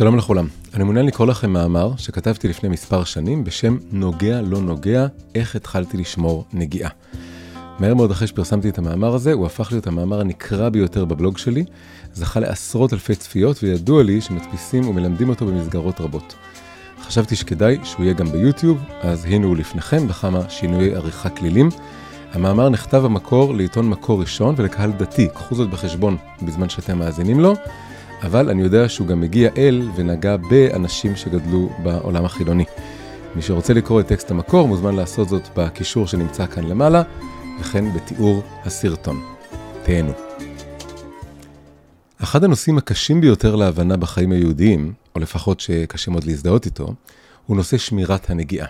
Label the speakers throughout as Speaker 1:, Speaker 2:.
Speaker 1: שלום לכולם. אני מעוניין לקרוא לכם מאמר שכתבתי לפני מספר שנים בשם נוגע לא נוגע, איך התחלתי לשמור נגיעה. מהר מאוד אחרי שפרסמתי את המאמר הזה, הוא הפך להיות המאמר הנקרא ביותר בבלוג שלי, זכה לעשרות אלפי צפיות וידוע לי שמדפיסים ומלמדים אותו במסגרות רבות. חשבתי שכדאי שהוא יהיה גם ביוטיוב, אז הנה הוא לפניכם בכמה שינויי עריכה כלילים. המאמר נכתב במקור לעיתון מקור ראשון ולקהל דתי, קחו זאת בחשבון בזמן שאתם מאזינים לו. אבל אני יודע שהוא גם מגיע אל ונגע באנשים שגדלו בעולם החילוני. מי שרוצה לקרוא את טקסט המקור מוזמן לעשות זאת בקישור שנמצא כאן למעלה, וכן בתיאור הסרטון. תהנו. אחד הנושאים הקשים ביותר להבנה בחיים היהודיים, או לפחות שקשה מאוד להזדהות איתו, הוא נושא שמירת הנגיעה.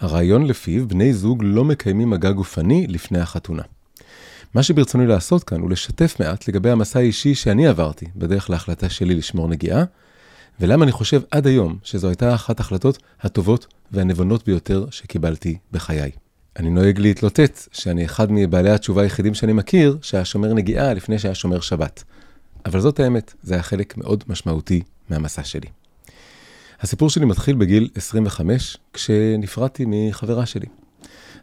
Speaker 1: הרעיון לפיו בני זוג לא מקיימים מגע גופני לפני החתונה. מה שברצוני לעשות כאן הוא לשתף מעט לגבי המסע האישי שאני עברתי בדרך להחלטה שלי לשמור נגיעה, ולמה אני חושב עד היום שזו הייתה אחת ההחלטות הטובות והנבונות ביותר שקיבלתי בחיי. אני נוהג להתלוטט שאני אחד מבעלי התשובה היחידים שאני מכיר שהיה שומר נגיעה לפני שהיה שומר שבת. אבל זאת האמת, זה היה חלק מאוד משמעותי מהמסע שלי. הסיפור שלי מתחיל בגיל 25, כשנפרדתי מחברה שלי.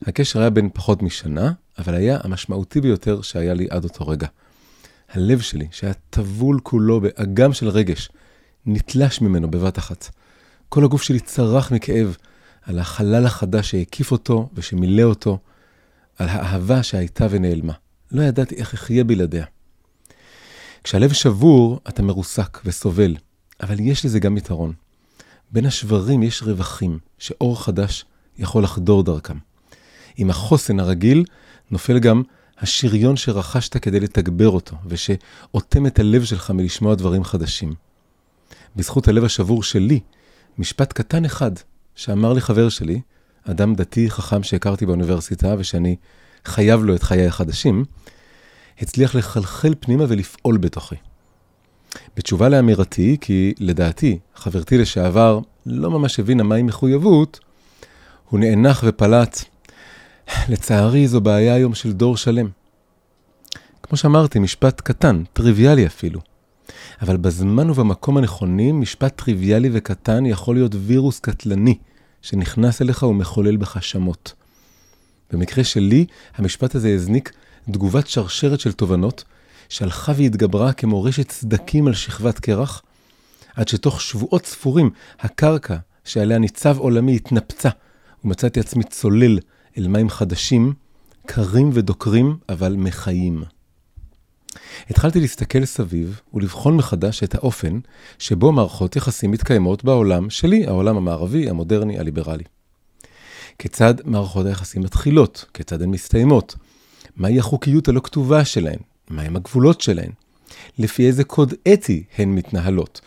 Speaker 1: הקשר היה בין פחות משנה, אבל היה המשמעותי ביותר שהיה לי עד אותו רגע. הלב שלי, שהיה טבול כולו באגם של רגש, נתלש ממנו בבת אחת. כל הגוף שלי צרח מכאב על החלל החדש שהקיף אותו ושמילא אותו, על האהבה שהייתה ונעלמה. לא ידעתי איך אחיה בלעדיה. כשהלב שבור, אתה מרוסק וסובל, אבל יש לזה גם יתרון. בין השברים יש רווחים שאור חדש יכול לחדור דרכם. עם החוסן הרגיל נופל גם השריון שרכשת כדי לתגבר אותו, ושאוטם את הלב שלך מלשמוע דברים חדשים. בזכות הלב השבור שלי, משפט קטן אחד שאמר לי חבר שלי, אדם דתי חכם שהכרתי באוניברסיטה ושאני חייב לו את חיי החדשים, הצליח לחלחל פנימה ולפעול בתוכי. בתשובה לאמירתי, כי לדעתי, חברתי לשעבר לא ממש הבינה מהי מחויבות, הוא נאנח ופלט, לצערי זו בעיה היום של דור שלם. כמו שאמרתי, משפט קטן, טריוויאלי אפילו. אבל בזמן ובמקום הנכונים, משפט טריוויאלי וקטן יכול להיות וירוס קטלני שנכנס אליך ומחולל בך שמות. במקרה שלי, המשפט הזה הזניק תגובת שרשרת של תובנות, שהלכה והתגברה כמו רשת סדקים על שכבת קרח, עד שתוך שבועות ספורים הקרקע שעליה ניצב עולמי התנפצה, ומצאתי עצמי צולל אל מים חדשים, קרים ודוקרים, אבל מחיים. התחלתי להסתכל סביב ולבחון מחדש את האופן שבו מערכות יחסים מתקיימות בעולם שלי, העולם המערבי, המודרני, הליברלי. כיצד מערכות היחסים מתחילות? כיצד הן מסתיימות? מהי החוקיות הלא כתובה שלהן? מהם הגבולות שלהן? לפי איזה קוד אתי הן מתנהלות?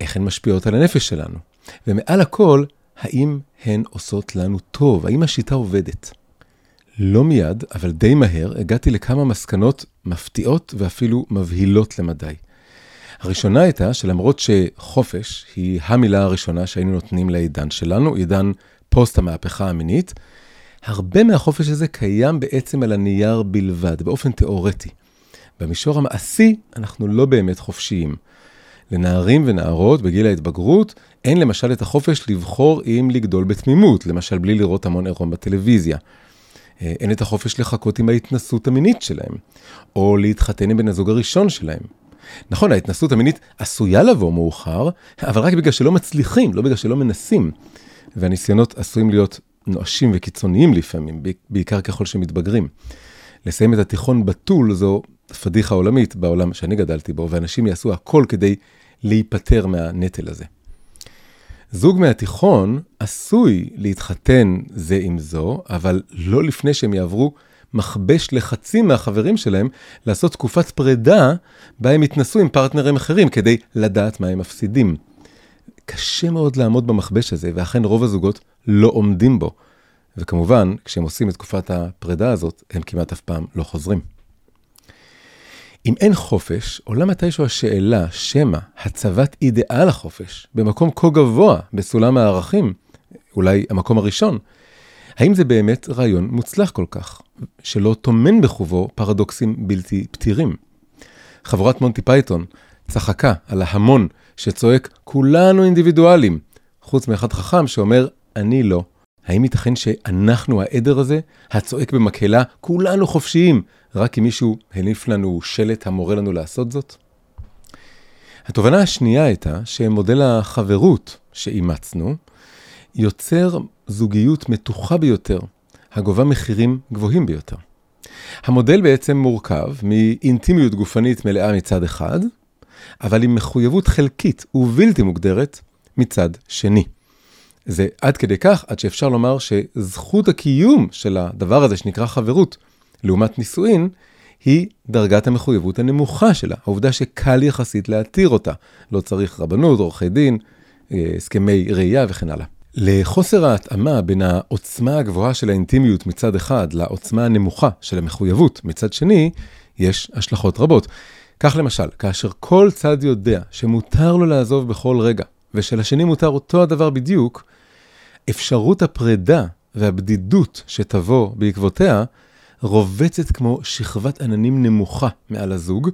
Speaker 1: איך הן משפיעות על הנפש שלנו? ומעל הכל, האם הן עושות לנו טוב? האם השיטה עובדת? לא מיד, אבל די מהר, הגעתי לכמה מסקנות מפתיעות ואפילו מבהילות למדי. הראשונה הייתה שלמרות שחופש היא המילה הראשונה שהיינו נותנים לעידן שלנו, עידן פוסט המהפכה המינית, הרבה מהחופש הזה קיים בעצם על הנייר בלבד, באופן תיאורטי. במישור המעשי, אנחנו לא באמת חופשיים. לנערים ונערות בגיל ההתבגרות אין למשל את החופש לבחור אם לגדול בתמימות, למשל בלי לראות המון עירום בטלוויזיה. אה, אין את החופש לחכות עם ההתנסות המינית שלהם, או להתחתן עם בן הזוג הראשון שלהם. נכון, ההתנסות המינית עשויה לבוא מאוחר, אבל רק בגלל שלא מצליחים, לא בגלל שלא מנסים. והניסיונות עשויים להיות נואשים וקיצוניים לפעמים, בעיקר ככל שמתבגרים. לסיים את התיכון בתול זו פדיחה עולמית בעולם שאני גדלתי בו, ואנשים יעשו הכל כדי להיפטר מהנטל הזה. זוג מהתיכון עשוי להתחתן זה עם זו, אבל לא לפני שהם יעברו מכבש לחצי מהחברים שלהם לעשות תקופת פרידה בה הם יתנסו עם פרטנרים אחרים כדי לדעת מה הם מפסידים. קשה מאוד לעמוד במכבש הזה, ואכן רוב הזוגות לא עומדים בו. וכמובן, כשהם עושים את תקופת הפרידה הזאת, הם כמעט אף פעם לא חוזרים. אם אין חופש, עולה מתישהו השאלה, שמא הצבת אידיאל החופש במקום כה גבוה בסולם הערכים, אולי המקום הראשון, האם זה באמת רעיון מוצלח כל כך, שלא טומן בחובו פרדוקסים בלתי פתירים? חבורת מונטי פייתון צחקה על ההמון שצועק, כולנו אינדיבידואלים, חוץ מאחד חכם שאומר, אני לא. האם ייתכן שאנחנו העדר הזה, הצועק במקהלה, כולנו חופשיים, רק כי מישהו הניף לנו שלט המורה לנו לעשות זאת? התובנה השנייה הייתה שמודל החברות שאימצנו יוצר זוגיות מתוחה ביותר, הגובה מחירים גבוהים ביותר. המודל בעצם מורכב מאינטימיות גופנית מלאה מצד אחד, אבל עם מחויבות חלקית ובלתי מוגדרת מצד שני. זה עד כדי כך, עד שאפשר לומר שזכות הקיום של הדבר הזה שנקרא חברות, לעומת נישואין, היא דרגת המחויבות הנמוכה שלה, העובדה שקל יחסית להתיר אותה. לא צריך רבנות, עורכי דין, אה, הסכמי ראייה וכן הלאה. לחוסר ההתאמה בין העוצמה הגבוהה של האינטימיות מצד אחד לעוצמה הנמוכה של המחויבות מצד שני, יש השלכות רבות. כך למשל, כאשר כל צד יודע שמותר לו לעזוב בכל רגע, ושלשני מותר אותו הדבר בדיוק, אפשרות הפרידה והבדידות שתבוא בעקבותיה, רובצת כמו שכבת עננים נמוכה מעל הזוג,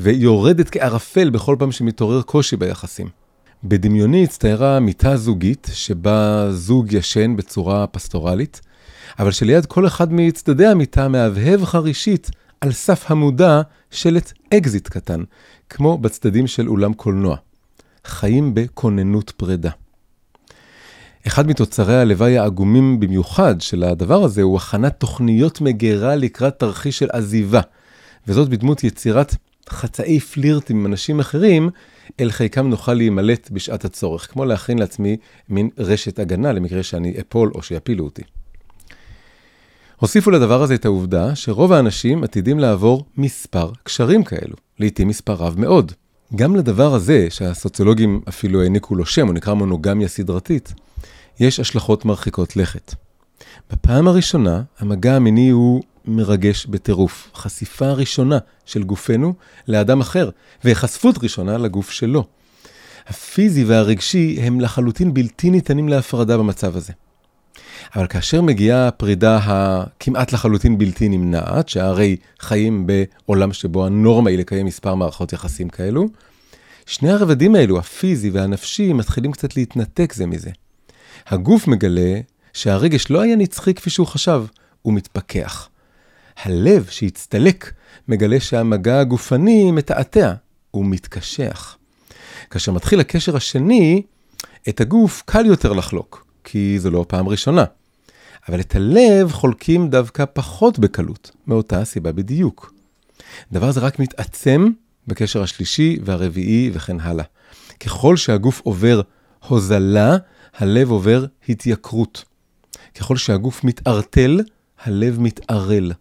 Speaker 1: ויורדת כערפל בכל פעם שמתעורר קושי ביחסים. בדמיוני הצטיירה מיטה זוגית, שבה זוג ישן בצורה פסטורלית, אבל שליד כל אחד מצדדי המיטה מהבהב חרישית על סף המודע שלט אקזיט קטן, כמו בצדדים של אולם קולנוע. חיים בכוננות פרידה. אחד מתוצרי הלוואי העגומים במיוחד של הדבר הזה הוא הכנת תוכניות מגירה לקראת תרחיש של עזיבה, וזאת בדמות יצירת חצאי פלירט עם אנשים אחרים, אל חלקם נוכל להימלט בשעת הצורך, כמו להכין לעצמי מין רשת הגנה למקרה שאני אפול או שיפילו אותי. הוסיפו לדבר הזה את העובדה שרוב האנשים עתידים לעבור מספר קשרים כאלו, לעתים מספר רב מאוד. גם לדבר הזה, שהסוציולוגים אפילו העניקו לו שם, הוא נקרא מונוגמיה סדרתית, יש השלכות מרחיקות לכת. בפעם הראשונה, המגע המיני הוא מרגש בטירוף. חשיפה ראשונה של גופנו לאדם אחר, והיחשפות ראשונה לגוף שלו. הפיזי והרגשי הם לחלוטין בלתי ניתנים להפרדה במצב הזה. אבל כאשר מגיעה הפרידה הכמעט לחלוטין בלתי נמנעת, שהרי חיים בעולם שבו הנורמה היא לקיים מספר מערכות יחסים כאלו, שני הרבדים האלו, הפיזי והנפשי, מתחילים קצת להתנתק זה מזה. הגוף מגלה שהרגש לא היה נצחי כפי שהוא חשב, הוא מתפכח. הלב שהצטלק מגלה שהמגע הגופני מתעתע, הוא מתקשח. כאשר מתחיל הקשר השני, את הגוף קל יותר לחלוק, כי זו לא פעם ראשונה. אבל את הלב חולקים דווקא פחות בקלות, מאותה סיבה בדיוק. דבר זה רק מתעצם בקשר השלישי והרביעי וכן הלאה. ככל שהגוף עובר הוזלה, הלב עובר התייקרות. ככל שהגוף מתערטל, הלב מתערל.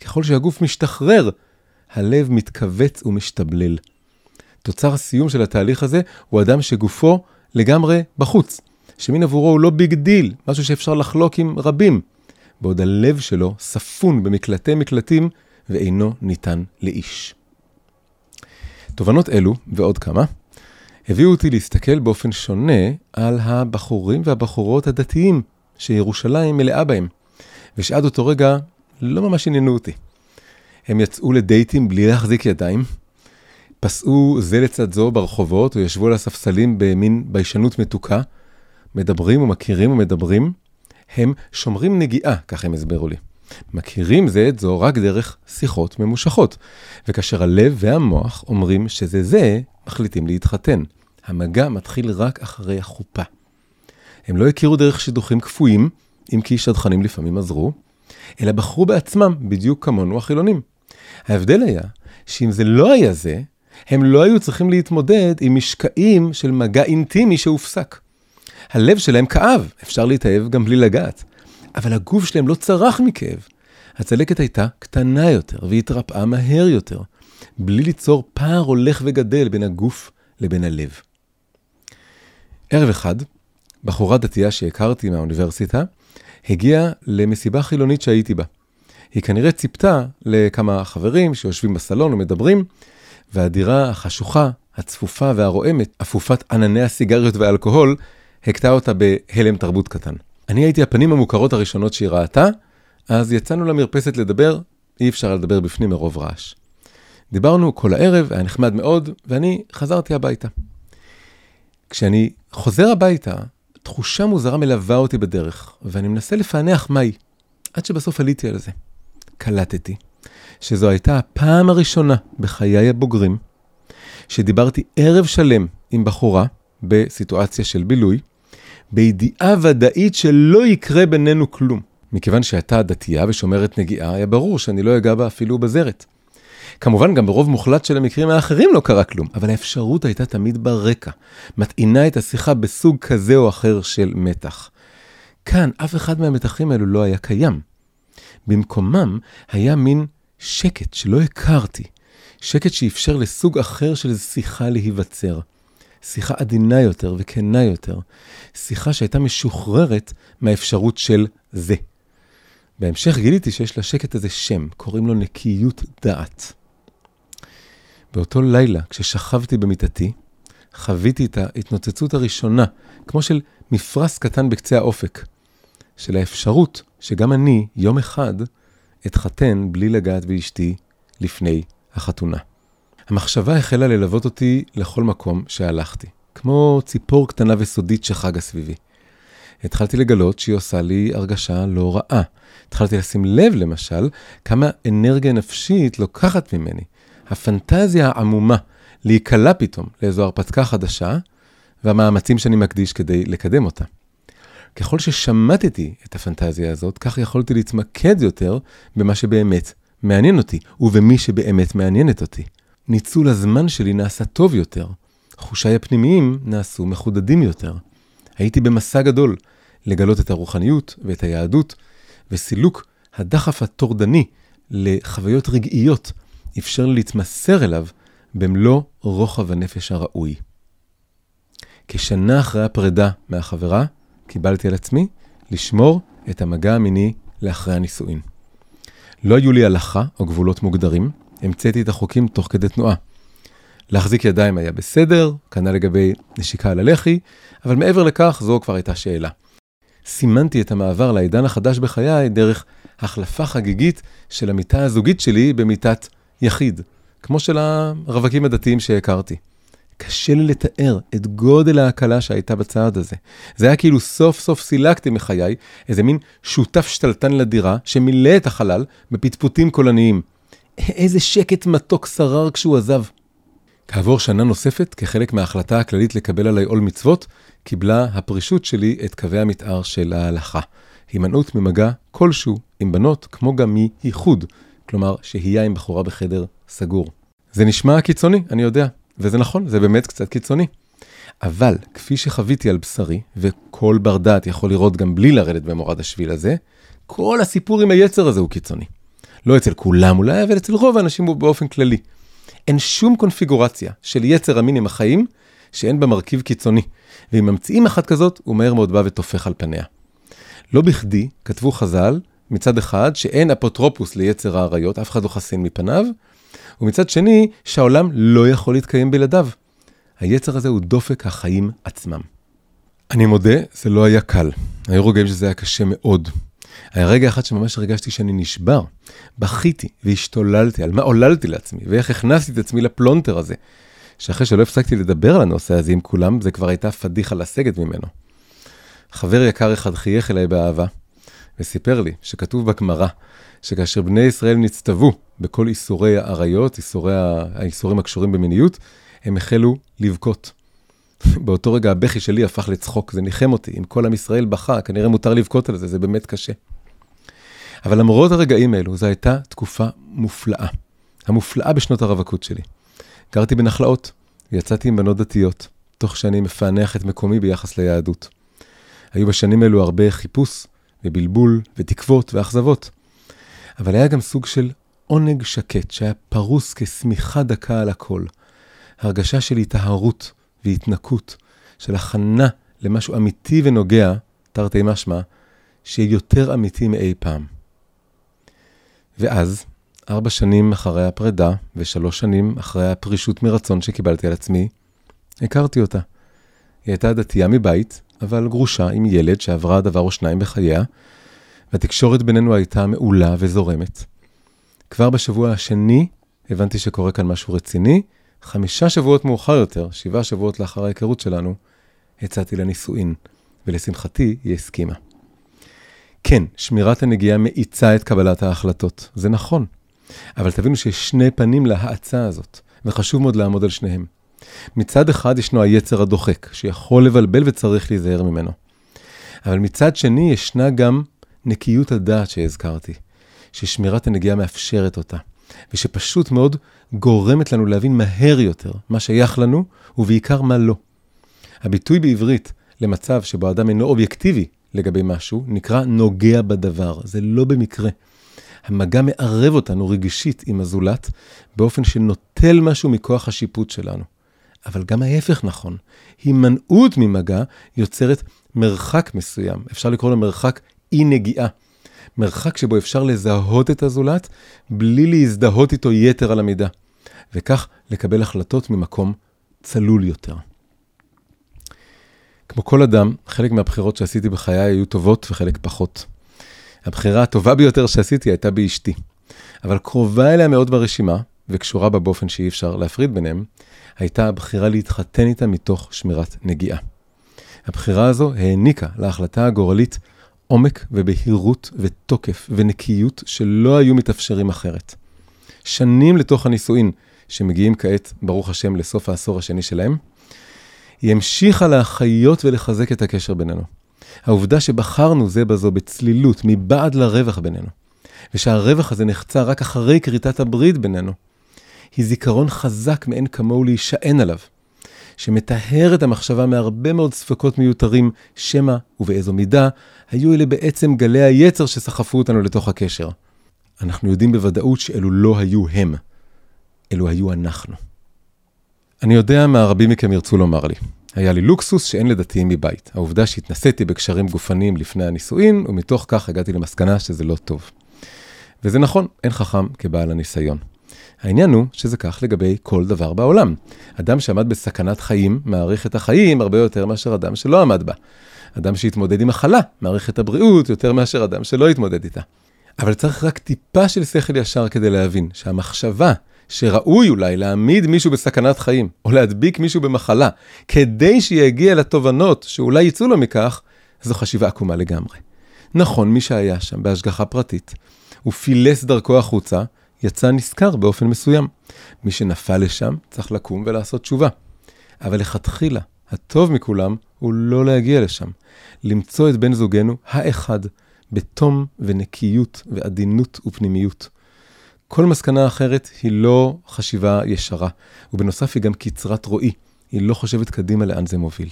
Speaker 1: ככל שהגוף משתחרר, הלב מתכווץ ומשתבלל. תוצר הסיום של התהליך הזה הוא אדם שגופו לגמרי בחוץ, שמין עבורו הוא לא big deal, משהו שאפשר לחלוק עם רבים, בעוד הלב שלו ספון במקלטי מקלטים ואינו ניתן לאיש. תובנות אלו, ועוד כמה, הביאו אותי להסתכל באופן שונה על הבחורים והבחורות הדתיים שירושלים מלאה בהם, ושעד אותו רגע לא ממש עניינו אותי. הם יצאו לדייטים בלי להחזיק ידיים, פסעו זה לצד זו ברחובות, או ישבו על הספסלים במין ביישנות מתוקה, מדברים ומכירים ומדברים, הם שומרים נגיעה, כך הם הסברו לי. מכירים זה את זו רק דרך שיחות ממושכות, וכאשר הלב והמוח אומרים שזה זה, מחליטים להתחתן. המגע מתחיל רק אחרי החופה. הם לא הכירו דרך שידוכים קפואים, אם כי שדכנים לפעמים עזרו, אלא בחרו בעצמם, בדיוק כמונו החילונים. ההבדל היה שאם זה לא היה זה, הם לא היו צריכים להתמודד עם משקעים של מגע אינטימי שהופסק. הלב שלהם כאב, אפשר להתאהב גם בלי לגעת, אבל הגוף שלהם לא צרח מכאב. הצלקת הייתה קטנה יותר והתרפאה מהר יותר, בלי ליצור פער הולך וגדל בין הגוף לבין הלב. ערב אחד, בחורה דתייה שהכרתי מהאוניברסיטה, הגיעה למסיבה חילונית שהייתי בה. היא כנראה ציפתה לכמה חברים שיושבים בסלון ומדברים, והדירה החשוכה, הצפופה והרועמת, אפופת ענני הסיגריות והאלכוהול, הכתה אותה בהלם תרבות קטן. אני הייתי הפנים המוכרות הראשונות שהיא ראתה, אז יצאנו למרפסת לדבר, אי אפשר לדבר בפנים מרוב רעש. דיברנו כל הערב, היה נחמד מאוד, ואני חזרתי הביתה. כשאני חוזר הביתה, תחושה מוזרה מלווה אותי בדרך, ואני מנסה לפענח מהי, עד שבסוף עליתי על זה. קלטתי שזו הייתה הפעם הראשונה בחיי הבוגרים, שדיברתי ערב שלם עם בחורה בסיטואציה של בילוי, בידיעה ודאית שלא יקרה בינינו כלום. מכיוון שהייתה דתייה ושומרת נגיעה, היה ברור שאני לא אגע בה אפילו בזרת. כמובן, גם ברוב מוחלט של המקרים האחרים לא קרה כלום, אבל האפשרות הייתה תמיד ברקע, מטעינה את השיחה בסוג כזה או אחר של מתח. כאן, אף אחד מהמתחים האלו לא היה קיים. במקומם היה מין שקט שלא הכרתי, שקט שאפשר לסוג אחר של שיחה להיווצר. שיחה עדינה יותר וכנה יותר, שיחה שהייתה משוחררת מהאפשרות של זה. בהמשך גיליתי שיש לשקט הזה שם, קוראים לו נקיות דעת. באותו לילה, כששכבתי במיטתי, חוויתי את ההתנוצצות הראשונה, כמו של מפרש קטן בקצה האופק, של האפשרות שגם אני, יום אחד, אתחתן בלי לגעת באשתי לפני החתונה. המחשבה החלה ללוות אותי לכל מקום שהלכתי, כמו ציפור קטנה וסודית שחגה סביבי. התחלתי לגלות שהיא עושה לי הרגשה לא רעה. התחלתי לשים לב, למשל, כמה אנרגיה נפשית לוקחת ממני. הפנטזיה העמומה להיקלע פתאום לאיזו הרפתקה חדשה, והמאמצים שאני מקדיש כדי לקדם אותה. ככל ששמטתי את הפנטזיה הזאת, כך יכולתי להתמקד יותר במה שבאמת מעניין אותי, ובמי שבאמת מעניינת אותי. ניצול הזמן שלי נעשה טוב יותר. חושיי הפנימיים נעשו מחודדים יותר. הייתי במסע גדול לגלות את הרוחניות ואת היהדות, וסילוק הדחף הטורדני לחוויות רגעיות אפשר לי להתמסר אליו במלוא רוחב הנפש הראוי. כשנה אחרי הפרידה מהחברה, קיבלתי על עצמי לשמור את המגע המיני לאחרי הנישואין. לא היו לי הלכה או גבולות מוגדרים, המצאתי את החוקים תוך כדי תנועה. להחזיק ידיים היה בסדר, כנ"ל לגבי נשיקה על הלחי, אבל מעבר לכך זו כבר הייתה שאלה. סימנתי את המעבר לעידן החדש בחיי דרך החלפה חגיגית של המיטה הזוגית שלי במיטת יחיד, כמו של הרווקים הדתיים שהכרתי. קשה לי לתאר את גודל ההקלה שהייתה בצעד הזה. זה היה כאילו סוף סוף סילקתי מחיי איזה מין שותף שתלטן לדירה שמילא את החלל בפטפוטים קולניים. איזה שקט מתוק שרר כשהוא עזב. כעבור שנה נוספת, כחלק מההחלטה הכללית לקבל עליי עול מצוות, קיבלה הפרישות שלי את קווי המתאר של ההלכה. הימנעות ממגע כלשהו עם בנות, כמו גם מייחוד, כלומר שהייה עם בחורה בחדר סגור. זה נשמע קיצוני, אני יודע, וזה נכון, זה באמת קצת קיצוני. אבל כפי שחוויתי על בשרי, וכל בר דעת יכול לראות גם בלי לרדת במורד השביל הזה, כל הסיפור עם היצר הזה הוא קיצוני. לא אצל כולם אולי, אבל אצל רוב האנשים באופן כללי. אין שום קונפיגורציה של יצר המין עם החיים שאין בה מרכיב קיצוני, ואם ממציאים אחת כזאת, הוא מהר מאוד בא וטופח על פניה. לא בכדי כתבו חז"ל, מצד אחד, שאין אפוטרופוס ליצר האריות, אף אחד לא חסין מפניו, ומצד שני, שהעולם לא יכול להתקיים בלעדיו. היצר הזה הוא דופק החיים עצמם. אני מודה, זה לא היה קל. היו רגעים שזה היה קשה מאוד. היה רגע אחד שממש הרגשתי שאני נשבר. בכיתי והשתוללתי על מה עוללתי לעצמי, ואיך הכנסתי את עצמי לפלונטר הזה. שאחרי שלא הפסקתי לדבר על הנושא הזה עם כולם, זה כבר הייתה פדיחה לסגת ממנו. חבר יקר אחד חייך אליי באהבה, וסיפר לי שכתוב בגמרא, שכאשר בני ישראל נצטוו בכל איסורי האריות, איסורי האיסורים הקשורים במיניות, הם החלו לבכות. באותו רגע הבכי שלי הפך לצחוק, זה ניחם אותי. אם כל עם ישראל בכה, כנראה מותר לבכות על זה, זה באמת קשה. אבל למרות הרגעים האלו, זו הייתה תקופה מופלאה. המופלאה בשנות הרווקות שלי. גרתי בנחלאות, ויצאתי עם בנות דתיות, תוך שאני מפענח את מקומי ביחס ליהדות. היו בשנים אלו הרבה חיפוש, ובלבול, ותקוות, ואכזבות. אבל היה גם סוג של עונג שקט, שהיה פרוס כשמיכה דקה על הכל. הרגשה של היטהרות והתנקות, של הכנה למשהו אמיתי ונוגע, תרתי משמע, שיהיה יותר אמיתי מאי פעם. ואז, ארבע שנים אחרי הפרידה, ושלוש שנים אחרי הפרישות מרצון שקיבלתי על עצמי, הכרתי אותה. היא הייתה דתייה מבית, אבל גרושה עם ילד שעברה דבר או שניים בחייה, והתקשורת בינינו הייתה מעולה וזורמת. כבר בשבוע השני הבנתי שקורה כאן משהו רציני. חמישה שבועות מאוחר יותר, שבעה שבועות לאחר ההיכרות שלנו, הצעתי לה נישואין, ולשמחתי היא הסכימה. כן, שמירת הנגיעה מאיצה את קבלת ההחלטות, זה נכון. אבל תבינו שיש שני פנים להאצה הזאת, וחשוב מאוד לעמוד על שניהם. מצד אחד ישנו היצר הדוחק, שיכול לבלבל וצריך להיזהר ממנו. אבל מצד שני ישנה גם נקיות הדעת שהזכרתי, ששמירת הנגיעה מאפשרת אותה, ושפשוט מאוד גורמת לנו להבין מהר יותר מה שייך לנו, ובעיקר מה לא. הביטוי בעברית למצב שבו אדם אינו אובייקטיבי לגבי משהו, נקרא נוגע בדבר. זה לא במקרה. המגע מערב אותנו רגשית עם הזולת, באופן שנוטל משהו מכוח השיפוט שלנו. אבל גם ההפך נכון. הימנעות ממגע יוצרת מרחק מסוים, אפשר לקרוא לו מרחק אי נגיעה. מרחק שבו אפשר לזהות את הזולת בלי להזדהות איתו יתר על המידה, וכך לקבל החלטות ממקום צלול יותר. כמו כל אדם, חלק מהבחירות שעשיתי בחיי היו טובות וחלק פחות. הבחירה הטובה ביותר שעשיתי הייתה באשתי, אבל קרובה אליה מאוד ברשימה, וקשורה בה באופן שאי אפשר להפריד ביניהם, הייתה הבחירה להתחתן איתה מתוך שמירת נגיעה. הבחירה הזו העניקה להחלטה הגורלית עומק ובהירות ותוקף ונקיות שלא היו מתאפשרים אחרת. שנים לתוך הנישואין, שמגיעים כעת, ברוך השם, לסוף העשור השני שלהם, היא המשיכה להחיות ולחזק את הקשר בינינו. העובדה שבחרנו זה בזו בצלילות, מבעד לרווח בינינו, ושהרווח הזה נחצה רק אחרי כריתת הברית בינינו, היא זיכרון חזק מאין כמוהו להישען עליו, שמטהר את המחשבה מהרבה מאוד ספקות מיותרים, שמא ובאיזו מידה היו אלה בעצם גלי היצר שסחפו אותנו לתוך הקשר. אנחנו יודעים בוודאות שאלו לא היו הם, אלו היו אנחנו. אני יודע מה רבים מכם ירצו לומר לי. היה לי לוקסוס שאין לדתיים מבית. העובדה שהתנסיתי בקשרים גופניים לפני הנישואין, ומתוך כך הגעתי למסקנה שזה לא טוב. וזה נכון, אין חכם כבעל הניסיון. העניין הוא שזה כך לגבי כל דבר בעולם. אדם שעמד בסכנת חיים, מעריך את החיים הרבה יותר מאשר אדם שלא עמד בה. אדם שהתמודד עם מחלה, מעריך את הבריאות יותר מאשר אדם שלא התמודד איתה. אבל צריך רק טיפה של שכל ישר כדי להבין שהמחשבה שראוי אולי להעמיד מישהו בסכנת חיים, או להדביק מישהו במחלה, כדי שיגיע לתובנות שאולי יצאו לו מכך, זו חשיבה עקומה לגמרי. נכון, מי שהיה שם בהשגחה פרטית, ופילס דרכו החוצה, יצא נשכר באופן מסוים. מי שנפל לשם צריך לקום ולעשות תשובה. אבל לכתחילה, הטוב מכולם הוא לא להגיע לשם. למצוא את בן זוגנו האחד, בתום ונקיות ועדינות ופנימיות. כל מסקנה אחרת היא לא חשיבה ישרה, ובנוסף היא גם קצרת רואי, היא לא חושבת קדימה לאן זה מוביל.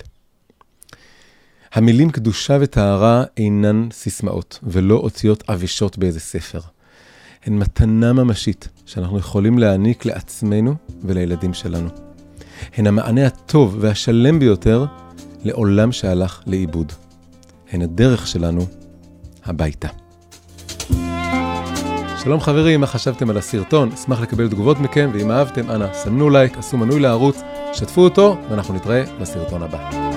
Speaker 1: המילים קדושה וטהרה אינן סיסמאות, ולא אותיות עבשות באיזה ספר. הן מתנה ממשית שאנחנו יכולים להעניק לעצמנו ולילדים שלנו. הן המענה הטוב והשלם ביותר לעולם שהלך לאיבוד. הן הדרך שלנו הביתה. שלום חברים, מה חשבתם על הסרטון? אשמח לקבל תגובות מכם, ואם אהבתם, אנא, סמנו לייק, עשו מנוי לערוץ, שתפו אותו, ואנחנו נתראה בסרטון הבא.